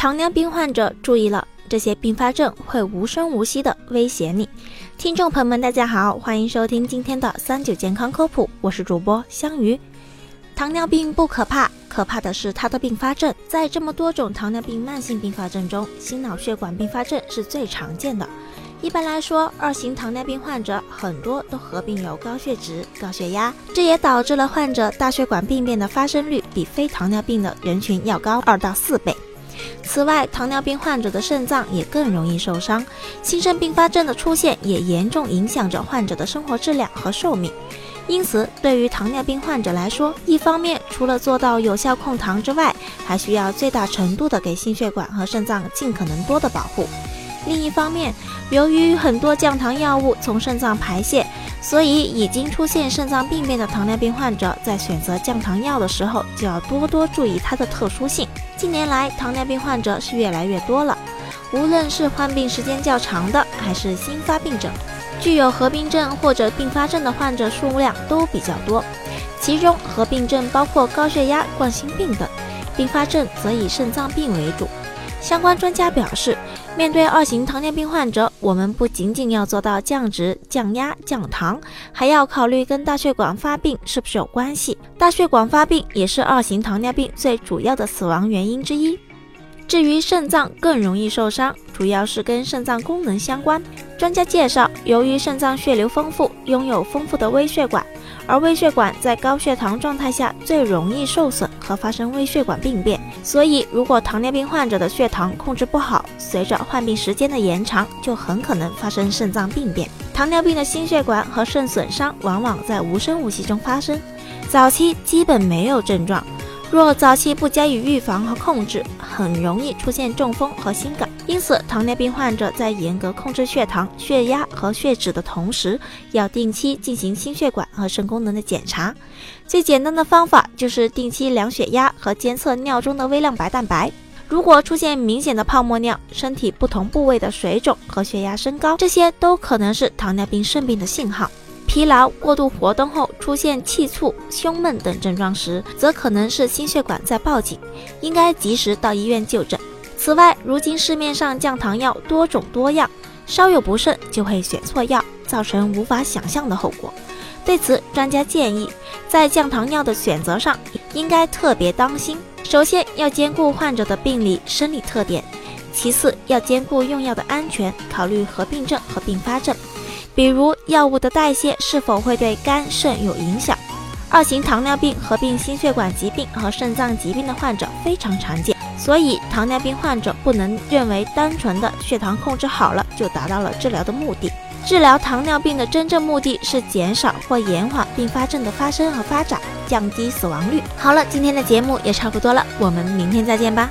糖尿病患者注意了，这些并发症会无声无息地威胁你。听众朋友们，大家好，欢迎收听今天的三九健康科普，我是主播香鱼。糖尿病不可怕，可怕的是它的并发症。在这么多种糖尿病慢性并发症中，心脑血管并发症是最常见的。一般来说，二型糖尿病患者很多都合并有高血脂、高血压，这也导致了患者大血管病变的发生率比非糖尿病的人群要高二到四倍。此外，糖尿病患者的肾脏也更容易受伤，新生并发症的出现也严重影响着患者的生活质量和寿命。因此，对于糖尿病患者来说，一方面除了做到有效控糖之外，还需要最大程度的给心血管和肾脏尽可能多的保护。另一方面，由于很多降糖药物从肾脏排泄，所以已经出现肾脏病变的糖尿病患者在选择降糖药的时候，就要多多注意它的特殊性。近年来，糖尿病患者是越来越多了，无论是患病时间较长的，还是新发病者，具有合并症或者并发症的患者数量都比较多。其中，合并症包括高血压、冠心病等，并发症则以肾脏病为主。相关专家表示，面对二型糖尿病患者，我们不仅仅要做到降脂、降压、降糖，还要考虑跟大血管发病是不是有关系。大血管发病也是二型糖尿病最主要的死亡原因之一。至于肾脏更容易受伤，主要是跟肾脏功能相关。专家介绍，由于肾脏血流丰富，拥有丰富的微血管。而微血管在高血糖状态下最容易受损和发生微血管病变，所以如果糖尿病患者的血糖控制不好，随着患病时间的延长，就很可能发生肾脏病变。糖尿病的心血管和肾损伤往往在无声无息中发生，早期基本没有症状。若早期不加以预防和控制，很容易出现中风和心梗。因此，糖尿病患者在严格控制血糖、血压和血脂的同时，要定期进行心血管和肾功能的检查。最简单的方法就是定期量血压和监测尿中的微量白蛋白。如果出现明显的泡沫尿、身体不同部位的水肿和血压升高，这些都可能是糖尿病肾病的信号。疲劳、过度活动后出现气促、胸闷等症状时，则可能是心血管在报警，应该及时到医院就诊。此外，如今市面上降糖药多种多样，稍有不慎就会选错药，造成无法想象的后果。对此，专家建议，在降糖药的选择上应该特别当心。首先要兼顾患者的病理生理特点，其次要兼顾用药的安全，考虑合并症和并发症。比如药物的代谢是否会对肝肾有影响？二型糖尿病合并心血管疾病和肾脏疾病的患者非常常见，所以糖尿病患者不能认为单纯的血糖控制好了就达到了治疗的目的。治疗糖尿病的真正目的是减少或延缓并发症的发生和发展，降低死亡率。好了，今天的节目也差不多了，我们明天再见吧。